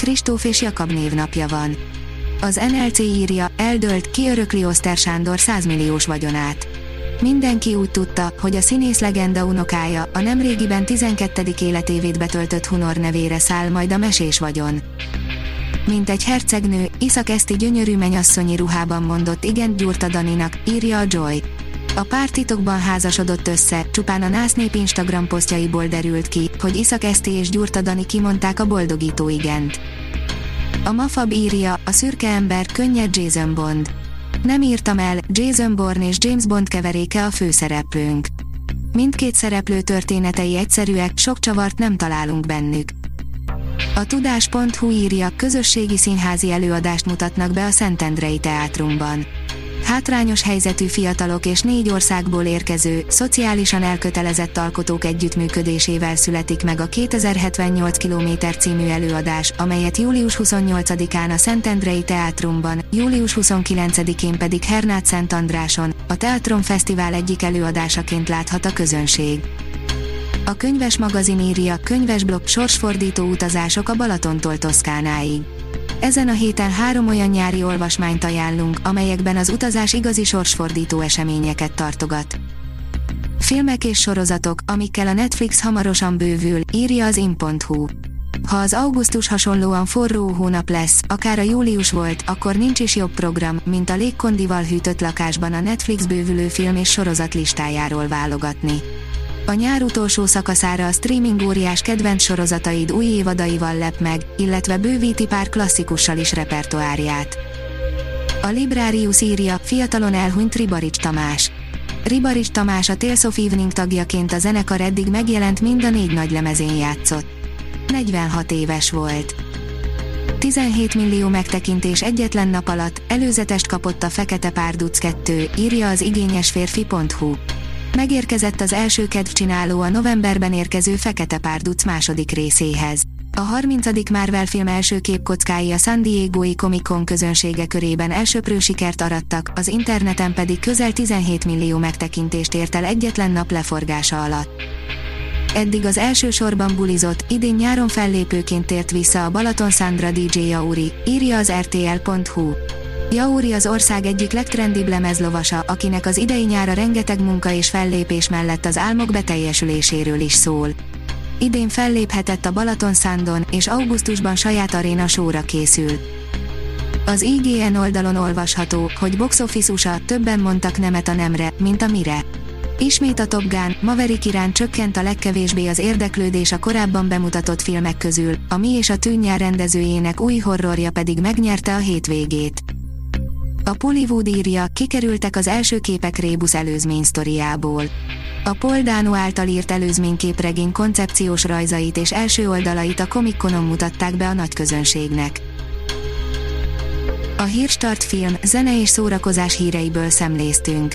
Kristóf és Jakab névnapja van. Az NLC írja, eldölt, örökli Oszter Sándor 100 milliós vagyonát. Mindenki úgy tudta, hogy a színész legenda unokája, a nemrégiben 12. életévét betöltött Hunor nevére száll majd a mesés vagyon. Mint egy hercegnő, Iszak Eszti gyönyörű menyasszonyi ruhában mondott igen Gyurta Daninak, írja a Joy. A pár titokban házasodott össze, csupán a nász nép Instagram posztjaiból derült ki, hogy Iszak Eszti és Gyurta Dani kimondták a boldogító igent. A Mafab írja, a szürke ember könnyed Jason Bond. Nem írtam el, Jason Bourne és James Bond keveréke a főszereplőnk. Mindkét szereplő történetei egyszerűek, sok csavart nem találunk bennük. A tudás.hu írja, közösségi színházi előadást mutatnak be a Szentendrei Teátrumban hátrányos helyzetű fiatalok és négy országból érkező, szociálisan elkötelezett alkotók együttműködésével születik meg a 2078 km című előadás, amelyet július 28-án a Szentendrei Teátrumban, július 29-én pedig Hernát Szent Andráson, a Teatron Fesztivál egyik előadásaként láthat a közönség. A könyves magazin írja, könyvesblokk sorsfordító utazások a Balatontól Toszkánáig ezen a héten három olyan nyári olvasmányt ajánlunk, amelyekben az utazás igazi sorsfordító eseményeket tartogat. Filmek és sorozatok, amikkel a Netflix hamarosan bővül, írja az in.hu. Ha az augusztus hasonlóan forró hónap lesz, akár a július volt, akkor nincs is jobb program, mint a légkondival hűtött lakásban a Netflix bővülő film és sorozat listájáról válogatni. A nyár utolsó szakaszára a streaming óriás kedvenc sorozataid új évadaival lep meg, illetve bővíti pár klasszikussal is repertoárját. A Librarius írja, fiatalon elhunyt Ribarics Tamás. Ribarics Tamás a Tales of Evening tagjaként a zenekar eddig megjelent mind a négy nagy lemezén játszott. 46 éves volt. 17 millió megtekintés egyetlen nap alatt, előzetest kapott a Fekete Párduc 2, írja az igényesférfi.hu. Megérkezett az első kedvcsináló a novemberben érkező Fekete Párduc második részéhez. A 30. Marvel film első képkockái a San Diego-i Comic Con közönsége körében elsőprő sikert arattak, az interneten pedig közel 17 millió megtekintést ért el egyetlen nap leforgása alatt. Eddig az első sorban bulizott, idén nyáron fellépőként tért vissza a Balaton Sandra DJ Jauri, írja az RTL.hu. Jauri az ország egyik legtrendibb lemezlovasa, akinek az idei nyára rengeteg munka és fellépés mellett az álmok beteljesüléséről is szól. Idén felléphetett a Balaton Szándon, és augusztusban saját aréna sóra készül. Az IGN oldalon olvasható, hogy box office többen mondtak nemet a nemre, mint a mire. Ismét a Top Gun, Maverick iránt csökkent a legkevésbé az érdeklődés a korábban bemutatott filmek közül, a Mi és a Tűnnyár rendezőjének új horrorja pedig megnyerte a hétvégét. A Pollywood írja, kikerültek az első képek Rébusz előzmény sztoriából. A Paul Dano által írt előzményképregény koncepciós rajzait és első oldalait a comic mutatták be a nagy közönségnek. A Hírstart film, zene és szórakozás híreiből szemléztünk.